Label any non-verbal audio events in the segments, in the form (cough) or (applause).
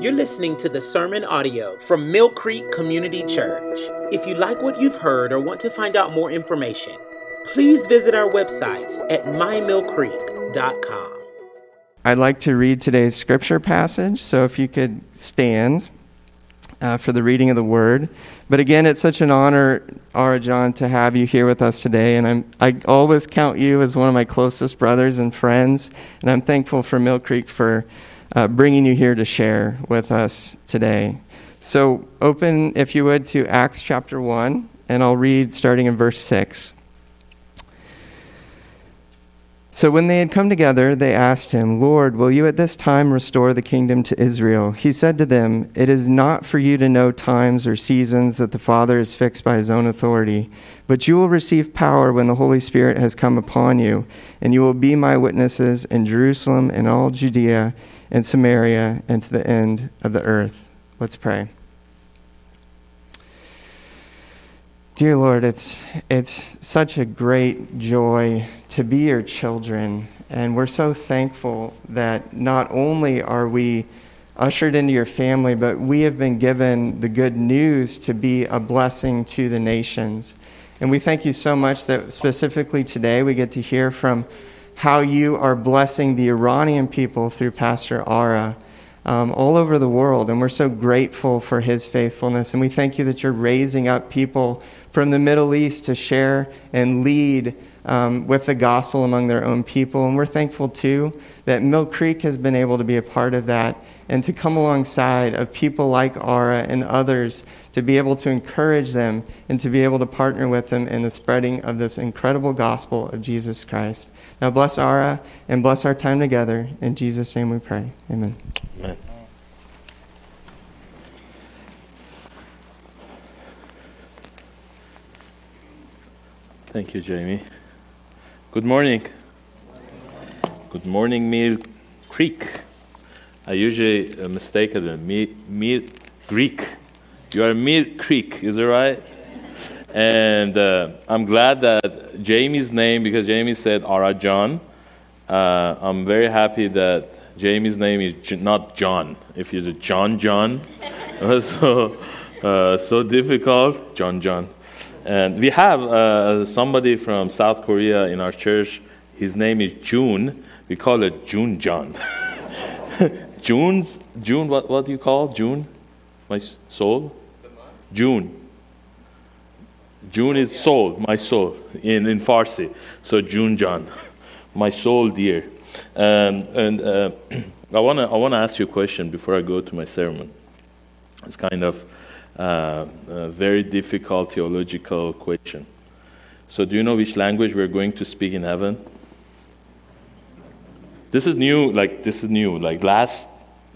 You're listening to the sermon audio from Mill Creek Community Church. If you like what you've heard or want to find out more information, please visit our website at mymillcreek.com. I'd like to read today's scripture passage, so if you could stand uh, for the reading of the word. But again, it's such an honor, Ara John, to have you here with us today, and I'm, I always count you as one of my closest brothers and friends, and I'm thankful for Mill Creek for uh, bringing you here to share with us today. So, open, if you would, to Acts chapter 1, and I'll read starting in verse 6. So when they had come together, they asked him, Lord, will you at this time restore the kingdom to Israel? He said to them, It is not for you to know times or seasons that the Father has fixed by his own authority, but you will receive power when the Holy Spirit has come upon you, and you will be my witnesses in Jerusalem and all Judea and Samaria and to the end of the earth. Let's pray. Dear Lord, it's, it's such a great joy to be your children. And we're so thankful that not only are we ushered into your family, but we have been given the good news to be a blessing to the nations. And we thank you so much that specifically today we get to hear from how you are blessing the Iranian people through Pastor Ara um, all over the world. And we're so grateful for his faithfulness. And we thank you that you're raising up people from the Middle East to share and lead um, with the gospel among their own people. And we're thankful too that Mill Creek has been able to be a part of that and to come alongside of people like Ara and others to be able to encourage them and to be able to partner with them in the spreading of this incredible gospel of Jesus Christ. Now bless Ara and bless our time together. In Jesus' name we pray. Amen. Amen. Thank you, Jamie. Good morning. Good morning, Mill Creek. I usually uh, mistake Mill, Mill Greek. You are Mill Creek, is it right? And uh, I'm glad that Jamie's name, because Jamie said Ara John, uh, I'm very happy that Jamie's name is J- not John. If you're John John, (laughs) so, uh, so difficult, John John. And we have uh, somebody from South Korea in our church. His name is June. We call it June John. (laughs) June's June. What what do you call June? My soul. June. June is soul, my soul, in, in Farsi. So June John, (laughs) my soul dear. Um, and uh, (clears throat) I want to I wanna ask you a question before I go to my sermon. It's kind of uh, a very difficult theological question. So, do you know which language we're going to speak in heaven? This is new, like, this is new. Like, last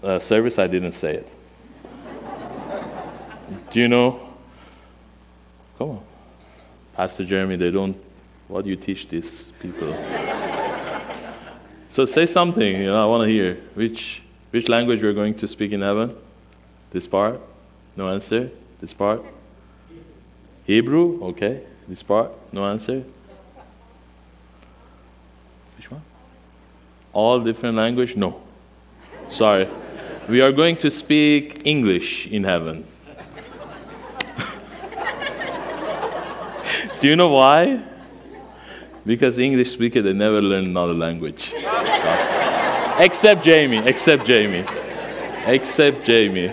uh, service, I didn't say it. do you know? Come on. Pastor Jeremy, they don't, what do you teach these people? so say something, you know, I want to hear. Which, which language we're going to speak in heaven? This part? No answer? This part? Hebrew? Okay. This part? No answer? Which one? All different language? No. Sorry. We are going to speak English in heaven. (laughs) Do you know why? Because English speakers they never learn another language. except Jamie, except Jamie. Except Jamie.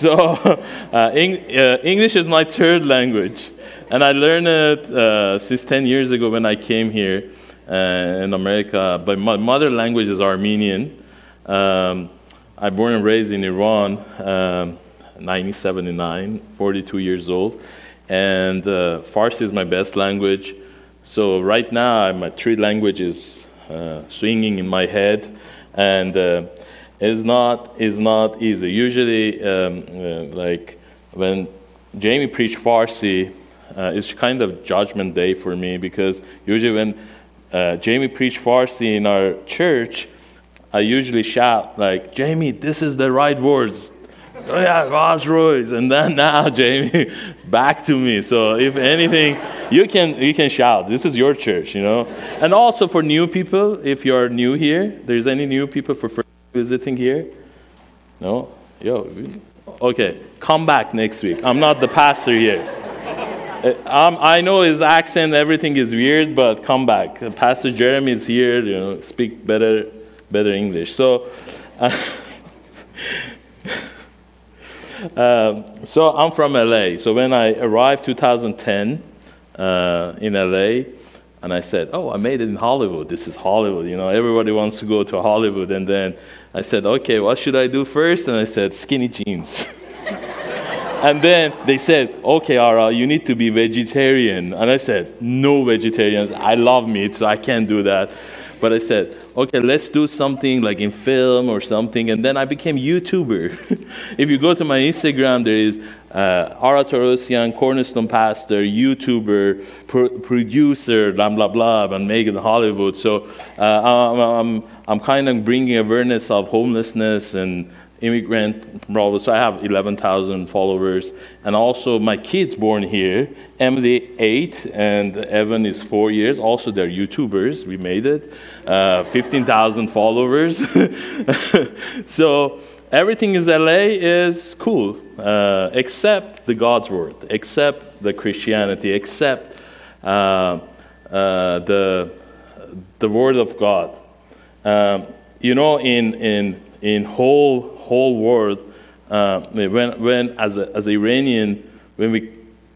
So, (laughs) uh, Eng- uh, English is my third language. And I learned it uh, since 10 years ago when I came here in America. But my mother language is Armenian. Um, I'm born and raised in Iran, um, 1979, 42 years old and uh, Farsi is my best language. So right now, I'm three languages uh, swinging in my head, and uh, it's not it's not easy. Usually, um, uh, like when Jamie preached Farsi, uh, it's kind of judgment day for me because usually when uh, Jamie preached Farsi in our church, I usually shout like, "Jamie, this is the right words oh yeah, Rolls Royce. And then now, (laughs) Jamie, back to me. So if anything, you can you can shout. This is your church, you know. And also for new people, if you're new here, there's any new people for visiting here. No? Yo, okay, come back next week. I'm not the pastor here. (laughs) Uh, um, I know his accent, everything is weird, but come back. Pastor Jeremy is here, you know, speak better, better English. So, uh, (laughs) so I'm from LA. So when I arrived 2010 uh, in LA, and I said, "Oh, I made it in Hollywood. This is Hollywood. You know, everybody wants to go to Hollywood." And then I said, "Okay, what should I do first? And I said, "Skinny jeans." (laughs) and then they said, "Okay, Ara, you need to be vegetarian." And I said, "No vegetarians. I love meat, so I can't do that." But I said, okay, let's do something like in film or something. And then I became YouTuber. (laughs) if you go to my Instagram, there is uh, Ara Torosian, Cornerstone pastor, YouTuber, pro- producer, blah, blah, blah, and Megan Hollywood. So uh, I'm, I'm, I'm kind of bringing awareness of homelessness and immigrant problems. So I have 11,000 followers. And also my kids born here, Emily, eight, and Evan is four years. Also, they're YouTubers. We made it. Uh, 15,000 followers. (laughs) so everything in LA is cool, uh, except the God's word, except the Christianity, except uh, uh the, the word of God. Um, you know, in, in, in whole whole world. Uh, when, when as, a, as Iranian, when we,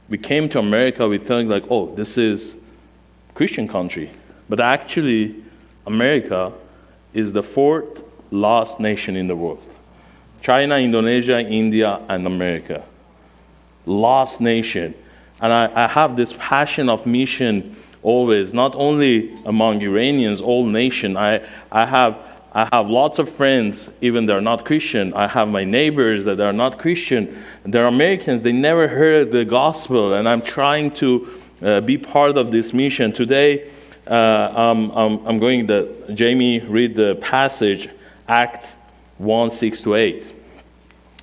we came to America, we felt like, oh, this is Christian country. But actually, America is the fourth last nation in the world. China, Indonesia, India, and America. Lost nation. And I, I have this passion of mission always, not only among Iranians, all nation. I, I have I have lots of friends, even they're not Christian. I have my neighbors that are not Christian. They're Americans. They never heard the gospel, and I'm trying to uh, be part of this mission. Today, uh, I'm, I'm, I'm, going to, Jamie, read the passage, Act 1 6 to 8.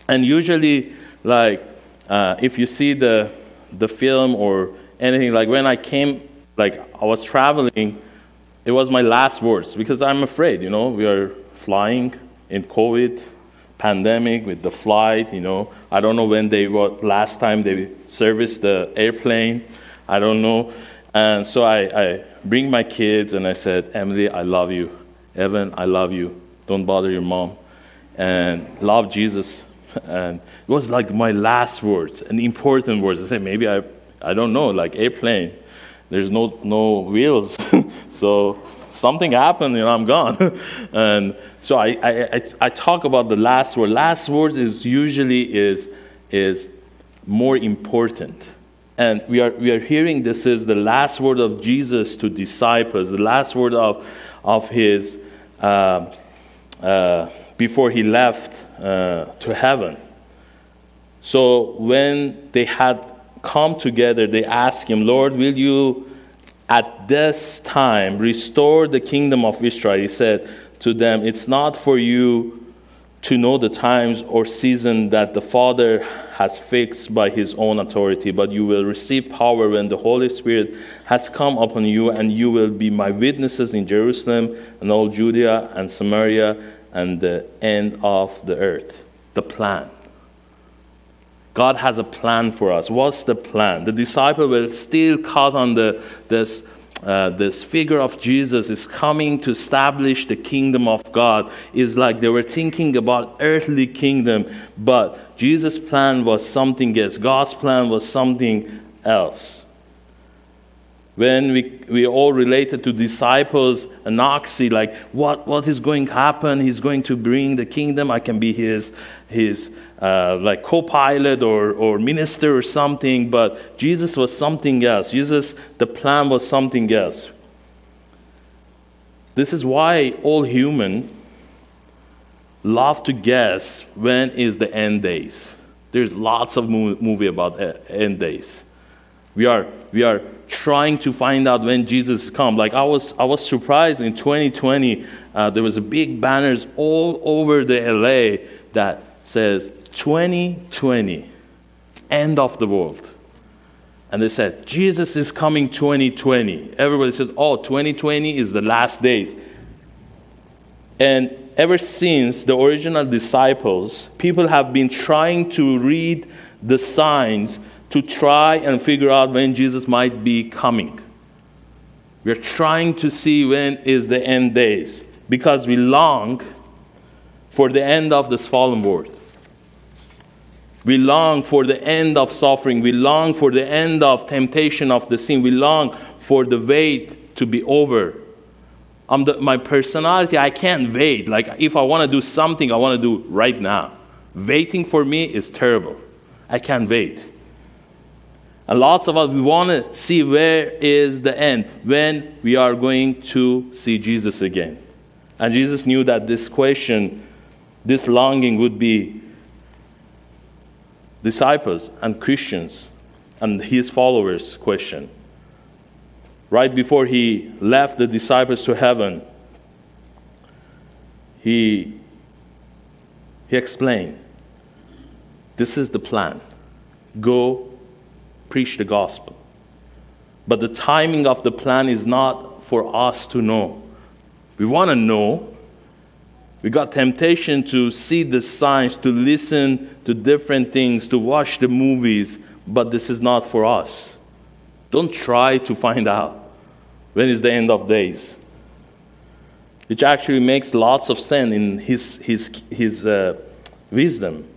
And usually, like, uh, if you see the, the film or anything, like when I came, like, I was traveling it was my last words because I'm afraid, you know, we are flying in COVID pandemic with the flight, you know. I don't know when they what last time they serviced the airplane. I don't know. And so I, I bring my kids and I said, Emily, I love you. Evan, I love you. Don't bother your mom. And love Jesus. And it was like my last words and important words. I said, maybe I, I don't know, like airplane there's no, no wheels. (laughs) so something happened and I'm gone. (laughs) and so I, I, I, talk about the last word. Last words is usually is, is more important. And we are, we are hearing this is the last word of Jesus to disciples, the last word of, of his, uh, uh, before he left uh, to heaven. So when they had come together, they asked him, Lord, will you at this time restore the kingdom of Israel? He said to them, It's not for you to know the times or season that the Father has fixed by his own authority, but you will receive power when the Holy Spirit has come upon you, and you will be my witnesses in Jerusalem and all Judea and Samaria and the end of the earth. The plan. God has a plan for us. What's the plan? The disciple will still caught on the, this, uh, this figure of Jesus is coming to establish the kingdom of God. Is like they were thinking about earthly kingdom, but Jesus' plan was something else. God's plan was something else. When we, we all related to disciples, anoxy, like what, what is going to happen? He's going to bring the kingdom. I can be his, his uh, like co-pilot or, or minister or something, but Jesus was something else. Jesus, the plan was something else. This is why all human love to guess when is the end days. There's lots of movie about end days. We are, we are trying to find out when Jesus come. Like I was, I was surprised in 2020, uh, there was a big banners all over the LA that says 2020, end of the world. And they said, Jesus is coming 2020. Everybody says, oh, 2020 is the last days. And ever since the original disciples, people have been trying to read the signs to try and figure out when Jesus might be coming. We're trying to see when is the end days because we long for the end of this fallen world. We long for the end of suffering. We long for the end of temptation of the sin. We long for the wait to be over. The, my personality, I can't wait. Like, if I want to do something, I want to do right now. Waiting for me is terrible. I can't wait. And lots of us, we want to see where is the end, when we are going to see Jesus again. And Jesus knew that this question, this longing would be disciples and Christians and his followers' question. Right before he left the disciples to heaven, he, he explained this is the plan. Go preach the gospel. But the timing of the plan is not for us to know. We want to know. We got temptation to see the signs, to listen to different things, to watch the movies, but this is not for us. Don't try to find (laughs) out when is the end of days. Which actually makes lots of sense in his, his, his uh, wisdom.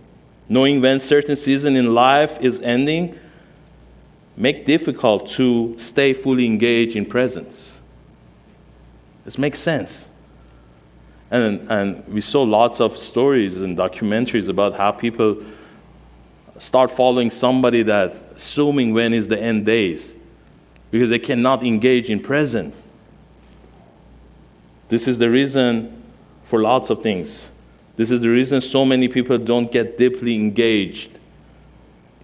Knowing when certain season in life is ending make difficult to stay fully engaged in presence. This makes sense. And, and we saw lots of stories and documentaries about how people start following somebody that assuming when is the end days because they cannot engage in present. This is the reason for lots of things. This is the reason so many people don't get deeply engaged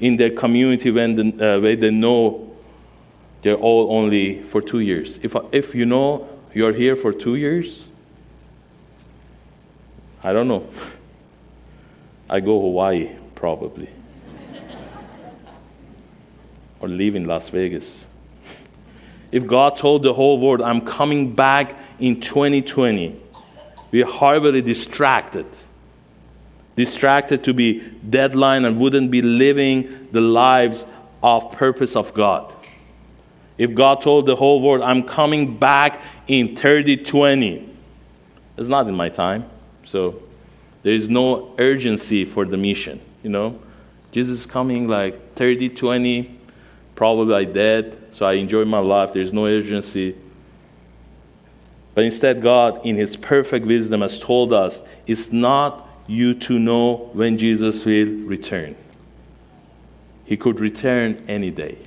in their community when, the, uh, they know they're all only for two years. If, if you know you're here for two years, I don't know. I go Hawaii probably. (laughs) or live in Las Vegas. If God told the whole world, I'm coming back in 2020, we are horribly distracted. Distracted to be deadline and wouldn't be living the lives of purpose of God. If God told the whole world, I'm coming back in 3020, it's not in my time. So there is no urgency for the mission, you know. Jesus is coming like 30, 20, probably dead, so I enjoy my life. There's no urgency. But instead, God, in His perfect wisdom, has told us it's not you to know when Jesus will return. He could return any day.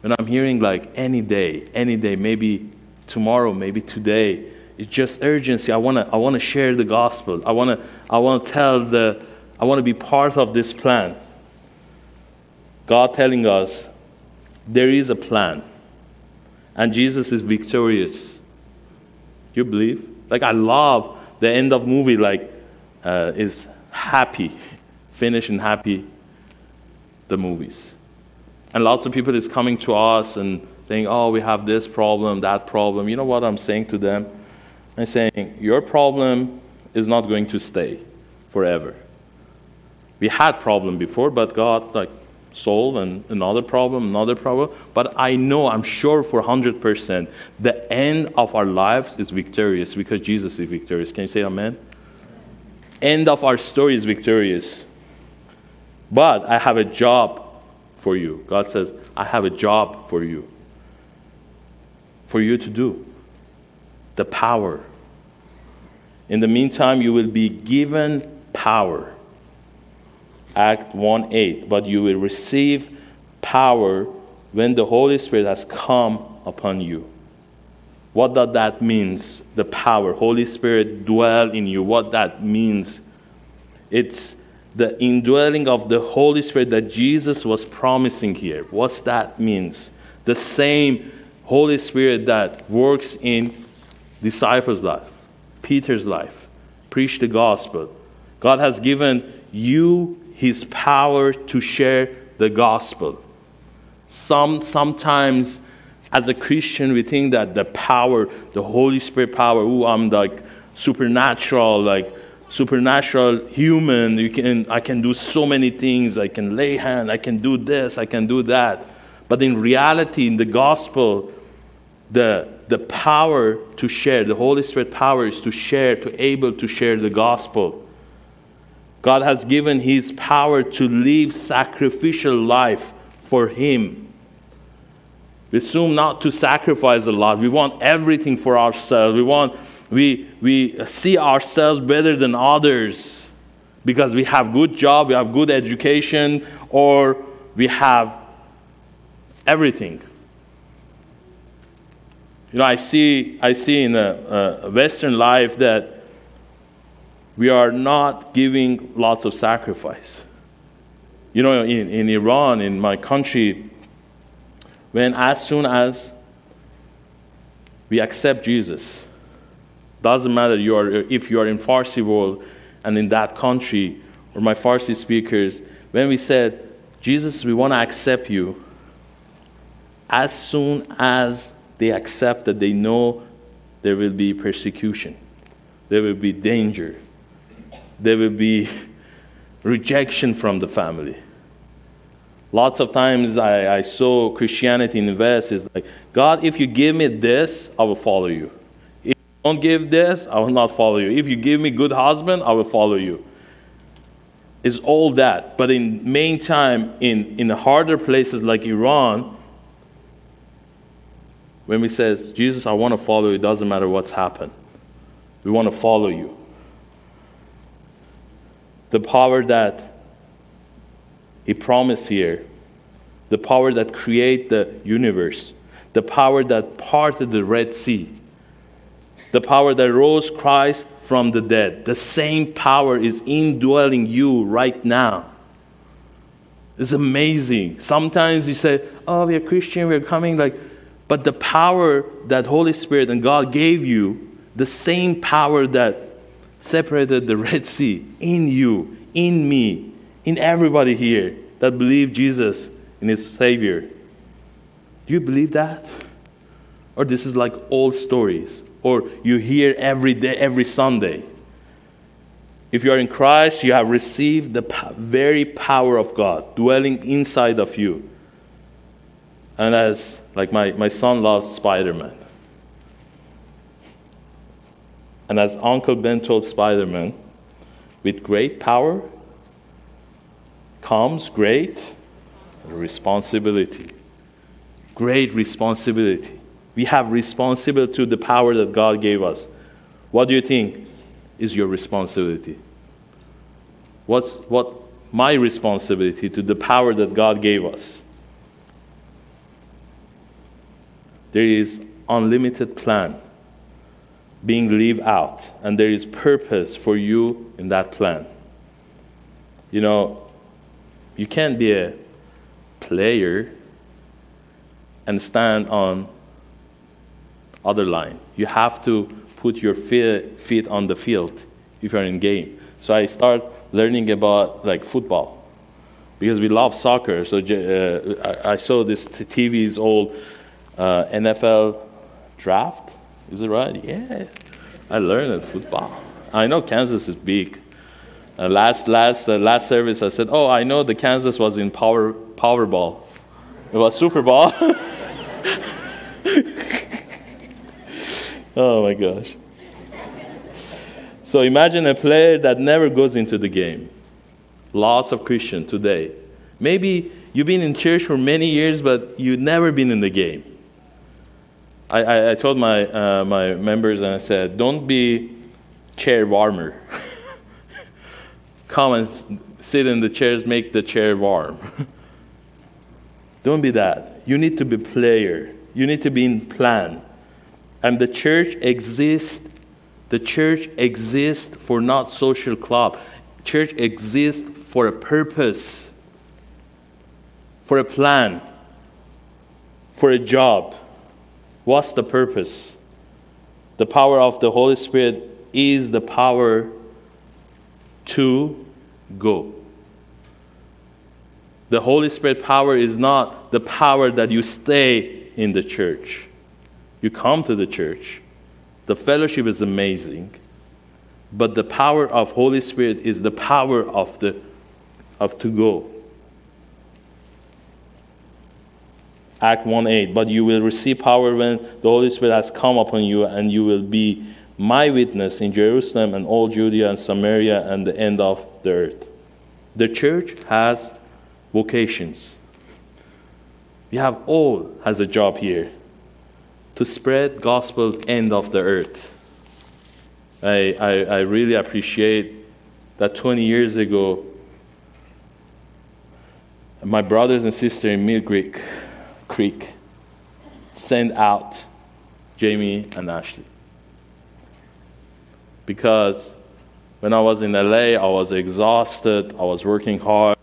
When I'm hearing like any day, any day, maybe tomorrow, maybe today, it's just urgency. I want to I wanna share the gospel. I want to I wanna tell the, I want to be part of this plan. God telling us there is a plan. And Jesus is victorious. You believe? Like I love the end of movie like uh, is happy, finish and happy the movies. And lots of people is coming to us and saying, "Oh, we have this problem, that problem." You know what I'm saying to them? and saying, Your problem is not going to stay forever. We had problem before, but God like solved and another problem, another problem. But I know, I'm sure for 100%, the end of our lives is victorious because Jesus is victorious. Can you say amen? End of our story is victorious. But I have a job for you. God says, I have a job for you. For you to do the power. In the meantime, you will be given power. Act 1 8. But you will receive power when the Holy Spirit has come upon you. What does that means? The power. Holy Spirit dwell in you. What that means? It's the indwelling of the Holy Spirit that Jesus was promising here. What's that means? The same Holy Spirit that works in disciples' life, Peter's life. Preach the gospel. God has given you his power to share the gospel. Some, sometimes, as a Christian, we think that the power, the Holy Spirit power, oh, I'm like, supernatural, like supernatural human. You can, I can do so many things. I can lay hand. I can do this. I can do that. But in reality, in the gospel, the, the power to share, the Holy Spirit power is to share, to able to share the gospel. God has given His power to live sacrificial life for Him. We assume not to sacrifice a lot. We want everything for ourselves. We want we we see ourselves better than others because we have good job, we have good education, or we have everything. You know, I see, I see in a, a Western life that we are not giving lots of sacrifice. You know, in, in Iran, in my country, when as soon as we accept Jesus, doesn't matter you are, if you are in Farsi world and in that country, or my Farsi speakers, when we said, Jesus, we want to accept you, as soon as they accept that they know there will be persecution, there will be danger, there will be (laughs) rejection from the family. Lots of times I, I saw Christianity in is like, God, if you give me this, I will follow you. If you don't give this, I will not follow you. If you give me good husband, I will follow you. It's all that. But in main time, in, in the harder places like Iran, when we says, Jesus, I want to follow you, it doesn't matter what's happened. We want to follow you. The power that he promised here, the power that created the universe, the power that parted the Red Sea, the power that rose Christ from the dead. The same power is indwelling you right now. It's amazing. Sometimes you say, "Oh, we are Christian, we are coming like but the power that Holy Spirit and God gave you, the same power that separated the (laughs) Red Sea in you, in me, in everybody here that believe Jesus in his Savior. Do you believe that? Or this is like old stories, or you hear every day, every Sunday. If you are in Christ, you have received the very power of God dwelling inside of you. And as, like, my, my son loves Spider Man. And as Uncle Ben told Spider Man, with great power comes great responsibility. Great responsibility. We have responsibility to the power that God gave us. What do you think is your responsibility? What's what my responsibility to the power that God gave us? There is unlimited plan being lived out, and there is purpose for you in that plan. You know, you can't be a player and stand on other line. You have to put your feet on the field if you're in game. So I start learning about like football because we love soccer. So uh, I saw this TV's old uh, NFL draft. Is it right? Yeah. I learned football. I know Kansas is big. Uh, last last uh, last service, I said, "Oh, I know the Kansas was in Power Powerball. It was Super Bowl." (laughs) oh my gosh! So imagine a player that never goes into the game. Lots of Christians today. Maybe you've been in church for many years, but you've never been in the game. I, I, I told my, uh, my members and I said, don't be chair warmer. Come and sit in the chairs, make the chair warm. (laughs) don't be that. You need to be player. You need to be in plan. And the church exists. The church exists for not social club. Church exists for a purpose, for a plan, for a job. What's the purpose? The power of the Holy Spirit is the power to go. The Holy Spirit power is not the power that you stay in the church. You come to the church. The fellowship is amazing. but the power of Holy Spirit is the power of the of to go. Act 1 8. But you will receive power when the Holy Spirit has come upon you, and you will be my witness in Jerusalem and all Judea and Samaria and the end of the earth. The church has vocations. We have all has a job here to spread gospel end of the earth. I, I, I really appreciate that 20 years ago, my brothers and sisters in Mill Creek, Creek sent out Jamie and Ashley. Because when I was in LA, I was exhausted, I was working hard,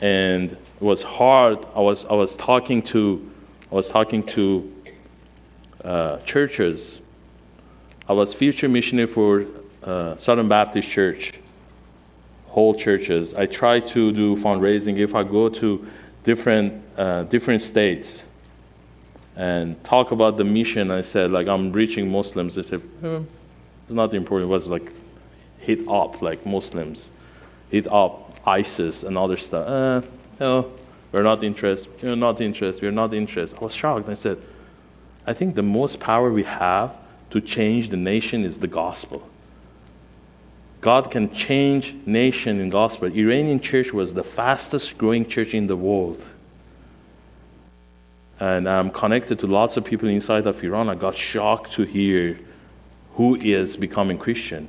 and it was hard. I was, I was talking to, I was talking to uh, churches. I was future missionary for uh, Southern Baptist Church, whole churches. I try to do fundraising. If I go to different uh, different states and talk about the mission, I said like I'm reaching Muslims. They said eh, it's not important. Was like hit up like Muslims, hit up ISIS and other stuff. Uh, no, we're not interested. You're not interested. We're not interested. I was shocked. I said, I think the most power we have to change the nation is the gospel. God can change nation in gospel. Iranian church was the fastest growing church in the world. And I'm connected to lots of people inside of Iran. I got shocked to hear who is becoming Christian.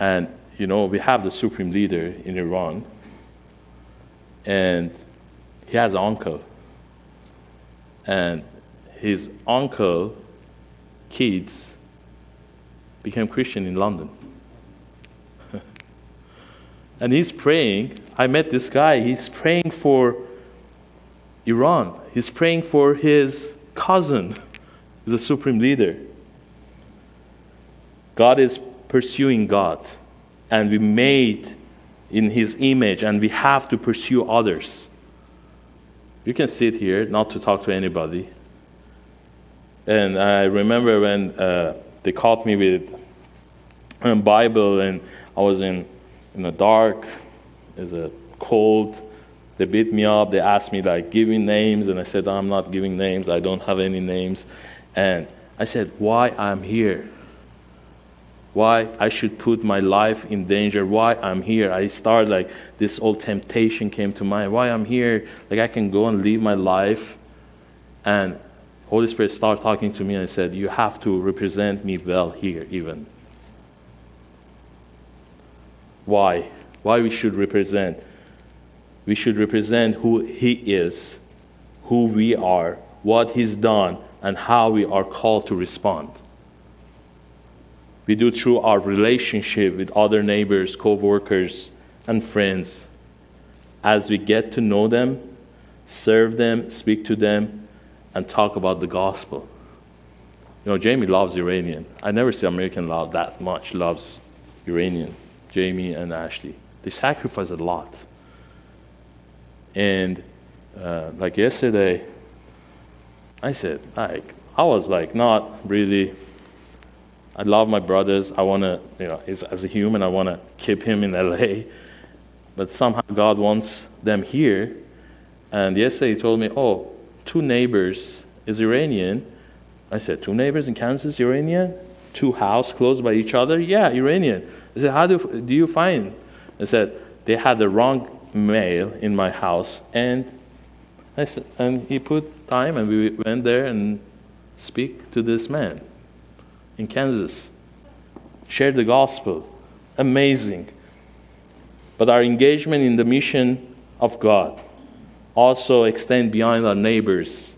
And, you know, we have the supreme leader in Iran, and he has an uncle. And his uncle, kids, became Christian in London. (laughs) and he's praying. I met this guy, he's praying for Iran, he's praying for his cousin, (laughs) the supreme leader. God is pursuing God, and we made in His image, and we have to pursue others. You can sit here, not to talk to anybody. And I remember when uh, they caught me with a Bible, and I was in in the dark. It's a cold. They beat me up. They asked me like giving names, and I said I'm not giving names. I don't have any names. And I said, why I'm here why I should put my life in danger, why I'm here. I start like this old temptation came to mind, why I'm here, like I can go and live my life. And Holy Spirit started talking to me and said, You have to represent me well here, even. Why? Why we should represent? We should represent who He is, who we are, what He's done, and how we are called to respond. We do through our relationship with other neighbors, co workers, and friends. As we get to know them, serve them, speak to them, and talk about the gospel. You know, Jamie loves Iranian. I never see American love that much loves Iranian. Jamie and Ashley. They sacrifice a lot. And uh, like yesterday, I said, like, I was like not really I love my brothers. I want to, you know, as a human, I want to keep him in LA. But somehow God wants them here. And yesterday he told me, oh, two neighbors is Iranian. I said, two neighbors in Kansas, Iranian? Two houses close by each other? Yeah, Iranian. I said, how do, do you find? I said, they had the wrong mail in my house. And, I said, and he put time and we went there and speak to this man in Kansas. Shared the gospel. Amazing. But our engagement in the mission of God also extend beyond our neighbors,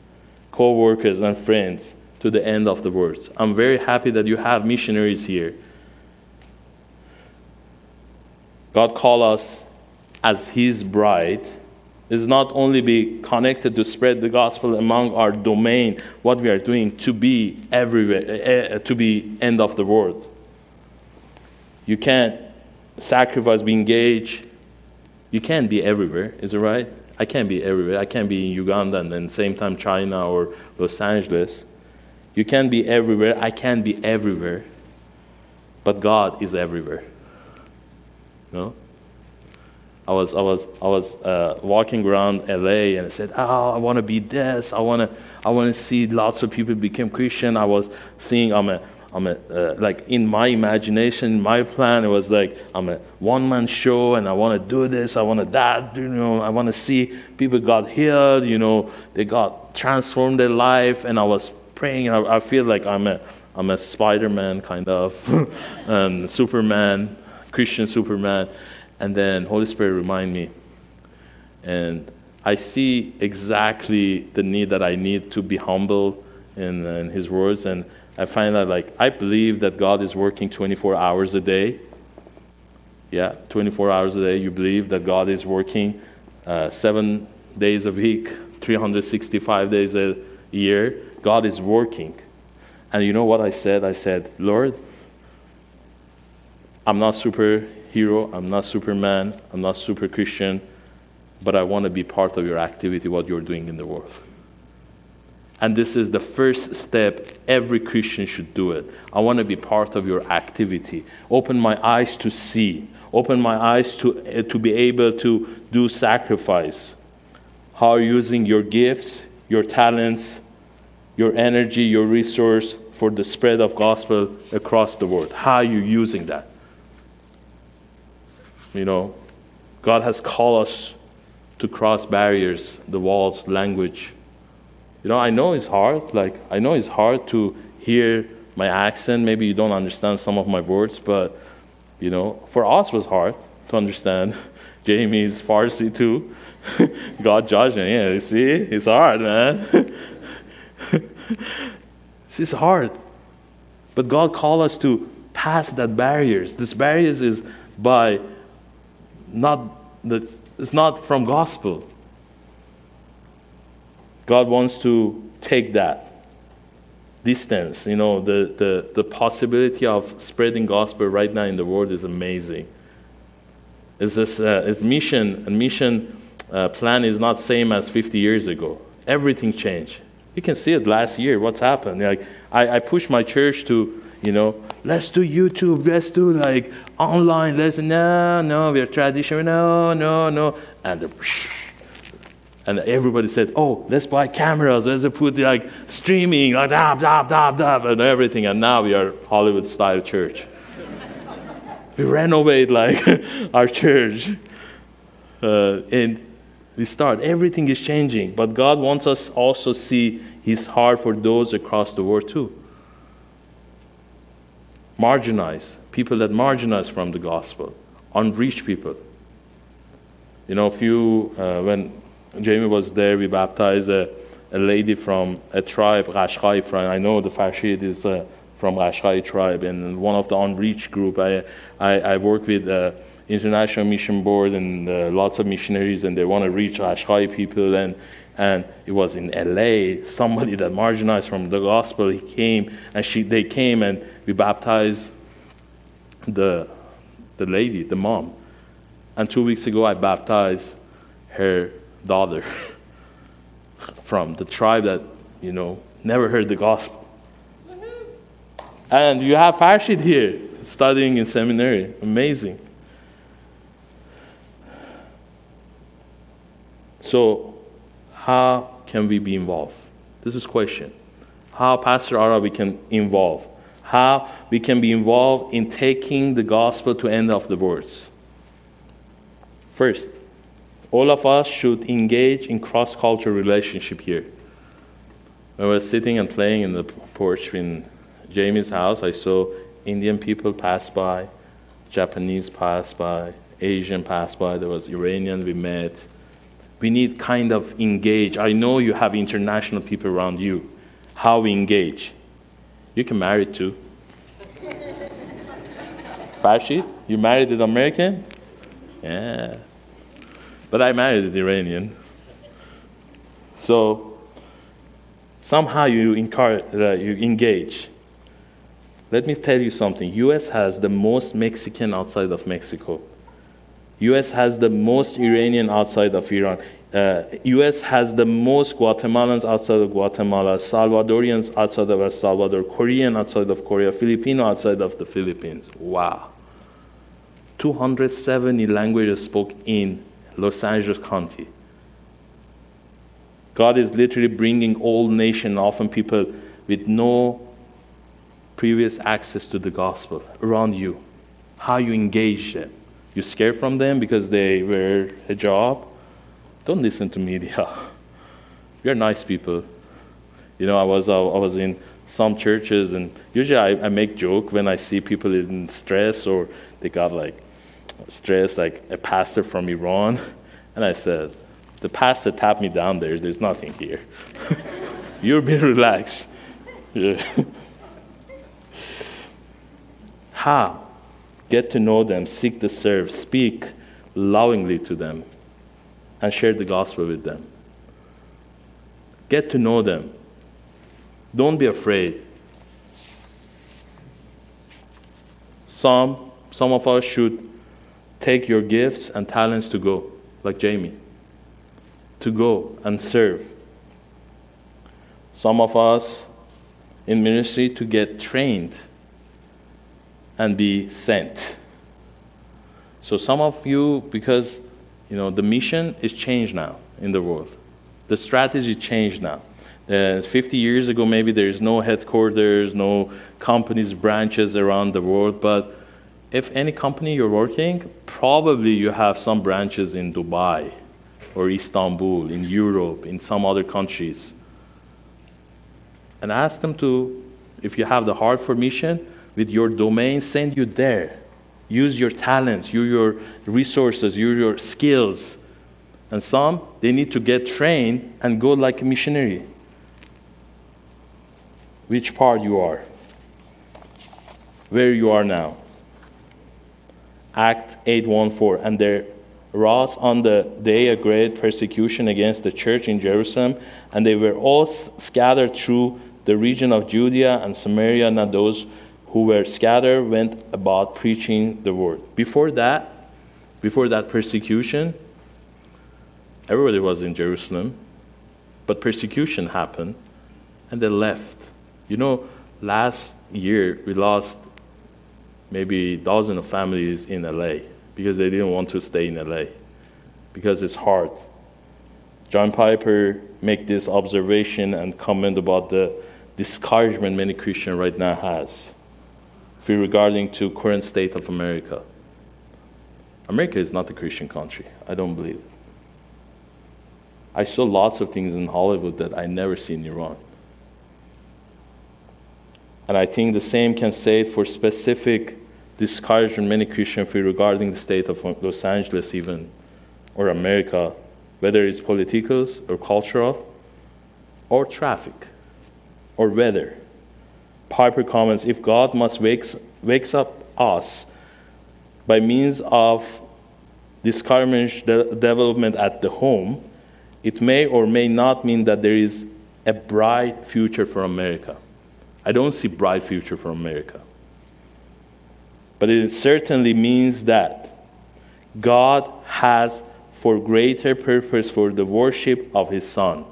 co-workers and friends to the end of the world. I'm very happy that you have missionaries here. God called us as his bride is not only be connected to spread the gospel among our domain, what we are doing to be everywhere, uh, to be end of the world. You can't sacrifice, be engaged. You can't be everywhere, is it right? I can't be everywhere. I can't be in Uganda and then same time China or Los Angeles. You can't be everywhere. I can't be everywhere. but God is everywhere. Know? I was, I was, I was uh, walking around LA and I said, Oh, I want to be this. I want to I wanna see lots of people become Christian. I was seeing, I'm a, I'm a, uh, like in my imagination, my plan, it was like I'm a one man show and I want to do this, I want to that, you know, I want to see people got healed, you know, they got transformed their life. And I was praying, and I, I feel like I'm a, I'm a Spider Man kind of, (laughs) and Superman, Christian Superman. And then Holy Spirit remind me. And I see exactly the need that I need to be humble in, in His words. And I find that, like, I believe that God is working 24 hours a day. Yeah, 24 hours a day. You believe that God is working uh, seven days a week, 365 days a year. God is working. And you know what I said? I said, Lord, I'm not superhero, I'm not Superman, I'm not super Christian, but I want to be part of your activity, what you're doing in the world. And this is the first step every Christian should do it. I want to be part of your activity. Open my eyes to see. Open my eyes to, uh, to be able to do sacrifice. How using your gifts, your talents, your energy, your resource for the spread of gospel across the world? How are you using that? You know, God has called us to cross barriers, the walls, language. You know, I know it's hard. Like, I know it's hard to hear my accent. Maybe you don't understand some of my words, but, you know, for us was hard to understand. (laughs) Jamie's Farsi too. (laughs) God judging. Yeah, you see? It's hard, man. (laughs) it's hard. But God called us to pass that barriers. This barriers is by not it's not from gospel. God wants to take that distance. You know, the, the, the possibility of spreading gospel right now in the world is amazing. It's this uh, it's mission and mission uh, plan is not same as 50 years ago. Everything changed. You can see it last year. What's happened? Like I, I pushed my church to you know let's do YouTube. Let's do like online. Let's no no we're traditional. No no no and and everybody said, "Oh, let's buy cameras. Let's put like streaming, like dab, dab, dab, dab, and everything." And now we are Hollywood-style church. we renovate like (laughs) our church, uh, and we start. Everything is changing, but God wants us also see His heart for those across the world too. Marginalized people that marginalize from the gospel, unreached people. You know, a few uh, when Jamie was there, we baptized a, a lady from a tribe, Qashqai. From I know the Farshid is uh, from Qashqai tribe, and one of the unreached group. I I, I work with. Uh, International Mission Board and uh, lots of missionaries, and they want to reach Qashqai people. And, and it was in LA, somebody that marginalized from the gospel, he came, and she, they came, and we baptized the, the lady, the mom. And two weeks ago, I baptized her daughter (laughs) from the tribe that, you know, never heard the gospel. And you have Farshid here studying in seminary. Amazing. So, how can we be involved? This is question. How Pastor Arabi can involve? How we can be involved in taking the gospel to end of the words? First, all of us should engage in cross-cultural relationship here. When I was sitting and playing in the porch in Jamie's house, I saw Indian people pass by, Japanese pass by, Asian pass by. There was Iranian we met. We need kind of engage. I know you have international people around you. How we engage? You can marry too. Farshid, you married an American? Yeah. But I married an Iranian. So somehow you, uh, you engage. Let me tell you something. U.S. has the most Mexican outside of Mexico. U.S. has the most Iranian outside of Iran. Uh, U.S. has the most Guatemalans outside of Guatemala, Salvadorians outside of El Salvador, Korean outside of Korea, Filipino outside of the Philippines. Wow. 270 languages spoken in Los Angeles County. God is literally bringing all nations, often people with no previous access to the gospel around you. How you engage them. You scared from them because they wear hijab? Don't listen to media. (laughs) We are nice people. You know, I was, I was in some churches, and usually I, I make joke when I see people in stress or they got like stress, like a pastor from Iran. And I said, the pastor tapped me down there. There's nothing here. (laughs) You're being relaxed. Yeah. (laughs) How? Get to know them, seek to serve, speak lovingly to them, and share the gospel with them. Get to know them. Don't be afraid. Some, some of us should take your gifts and talents to go, like Jamie, to go and serve. Some of us in ministry to get trained and be sent. So some of you, because you know the mission is changed now in the world, the strategy changed now. Uh, 50 years ago, maybe there's no headquarters, no companies, branches around the world. But if any company you're working, probably you have some branches in Dubai or Istanbul, in Europe, in some other countries. And ask them to, if you have the heart for mission, with your domain, send you there. Use your talents, use your resources, use your skills. And some, they need to get trained and go like a missionary. Which part you are? Where you are now. Act 8:14 and there arose on the day a great persecution against the church in Jerusalem and they were all scattered through the region of Judea and Samaria and those who were scattered went about preaching the word. Before that, before that persecution, everybody was in Jerusalem, but persecution happened and they left. You know, last year we lost maybe a dozen of families in LA because they didn't want to stay in LA because it's hard. John Piper make this observation and comment about the discouragement many Christians right now has regarding to current state of America. America is not a Christian country. I don't believe it. I saw lots of things in Hollywood that I never see in Iran. And I think the same can say for specific discouragement many Christians feel regarding the state of Los Angeles even, or America, whether it's political or cultural, or traffic, or weather. Piper comments if God must wakes, wakes up us by means of discouragement de- development at the home, it may or may not mean that there is a bright future for America. I don't see bright future for America. But it certainly means that God has for greater purpose for the worship of his son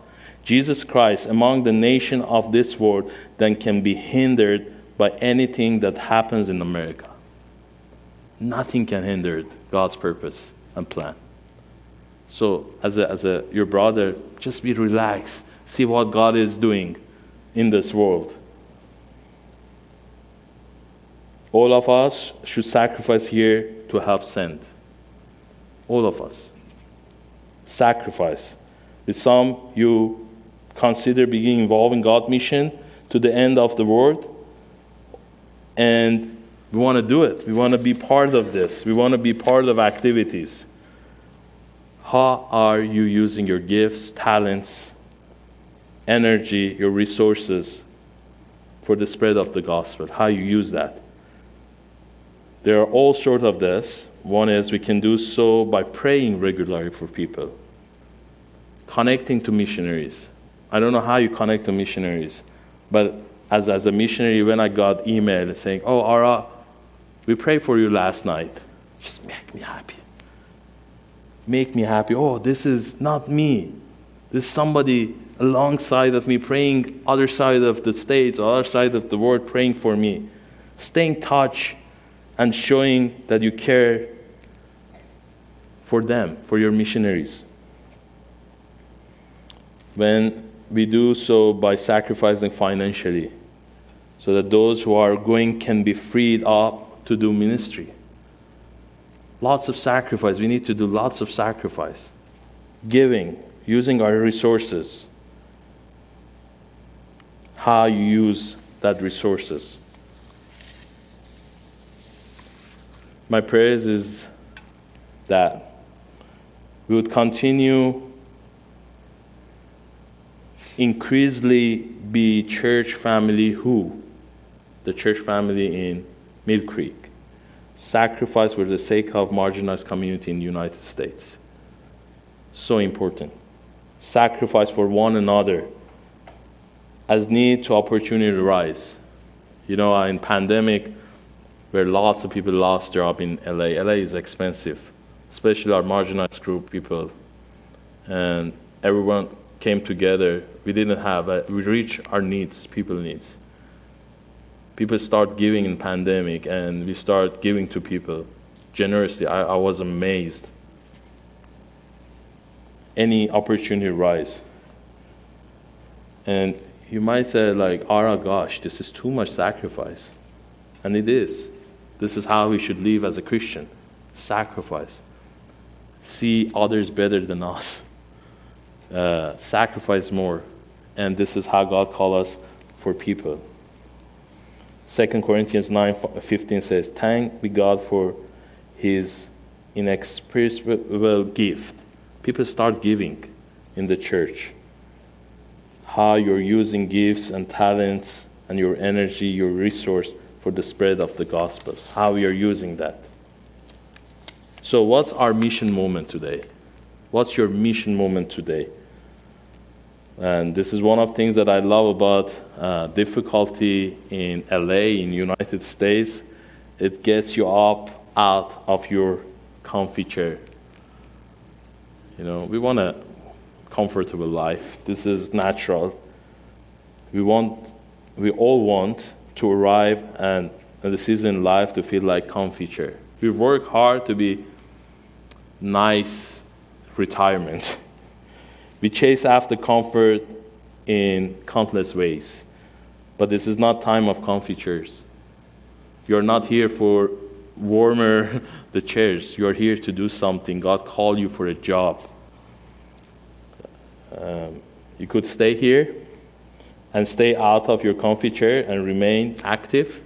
Jesus Christ among the nation of this world than can be hindered by anything that happens in America. Nothing can hinder God's purpose and plan. So, as a, as a your brother, just be relaxed. See what God is doing in this world. All of us should sacrifice here to help send. All of us. Sacrifice. With some, you consider being involved in God's mission to the end of the world. And we want to do it. We want to be part of this. We want to be part of activities. How are you using your gifts, talents, energy, your resources for the spread of the gospel? How you use that? There are all sorts of this. One is we can do so by praying regularly for people, connecting to missionaries, I don't know how you connect to missionaries, but as, as a missionary, when I got email saying, Oh, Ara, we prayed for you last night, just make me happy. make me happy. Oh, this is not me. This is somebody alongside of me praying other side of the states, other side of the world praying for me. Stay in touch and showing that you care for them, for your missionaries. When we do so by sacrificing financially, so that those who are going can be freed up to do ministry. Lots of sacrifice. We need to do lots of sacrifice. Giving, using our resources. How you use that resources. My prayers is that we would continue increasingly be church family who? The church family in mill creek. Sacrifice for the sake of marginalized community in the united states. So important. Sacrifice for one another as need to opportunity rise you know in pandemic where lots of people lost their job in la la is expensive especially our marginalized group people. And everyone came together we didn't have a, we reached our needs people needs. People start giving in pandemic and we start giving to people generously. I, I was amazed. Any opportunity rise and you might say like oh gosh this is too much sacrifice. And it is. This is how we should live as a christian. Sacrifice. See others better than us. Uh, sacrifice more and this is how God calls us for people. 2 Corinthians 9:15 says, Thank be God for his inexpressible gift. People start giving in the church. How you're using gifts and talents and your energy, your resource for the spread of the gospel. How you're using that. So, what's our mission moment today? What's your mission moment today? And this is one of the things that I love about uh, difficulty in LA, in United States. It gets you up out of your comfy chair. You know, we want a comfortable life. This is natural. We want, we all want to arrive and at the season in life to feel like comfy chair. We work hard to be nice retirement. (laughs) We chase after comfort in countless ways. But this is not time of comfy chairs. You're not here for warmer (laughs) the chairs. You're here to do something. God called you for a job. Um, you could stay here and stay out of your comfy chair and remain active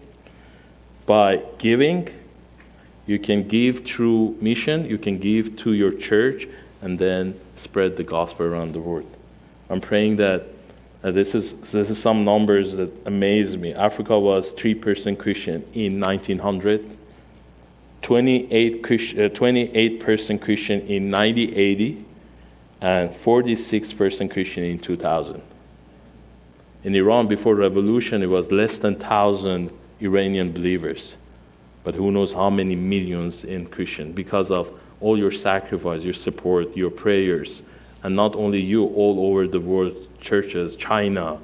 by giving. You can give through mission, you can give to your church, and then spread the gospel around the world. I'm praying that uh, this, is, this is some numbers that amaze me. Africa was 3% Christian in 1900, 28, Christ, uh, 28% Christian in 1980, and 46% Christian in 2000. In Iran, before revolution, it was less than 1,000 Iranian believers. But who knows how many millions in Christian because of all your sacrifice, your support, your prayers, and not only you, all over the world, churches, China,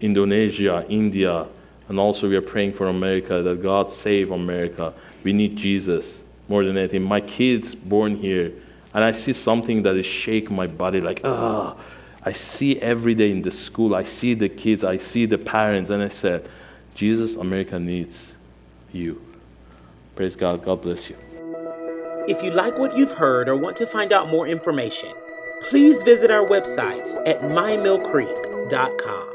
Indonesia, India, and also we are praying for America that God save America. We need Jesus more than anything. My kids born here, and I see something that is shake my body like ah. I see every day in the school. I see the kids. I see the parents, and I said, Jesus, America needs you. Praise God. God bless you. If you like what you've heard or want to find out more information, please visit our website at mymillcreek.com.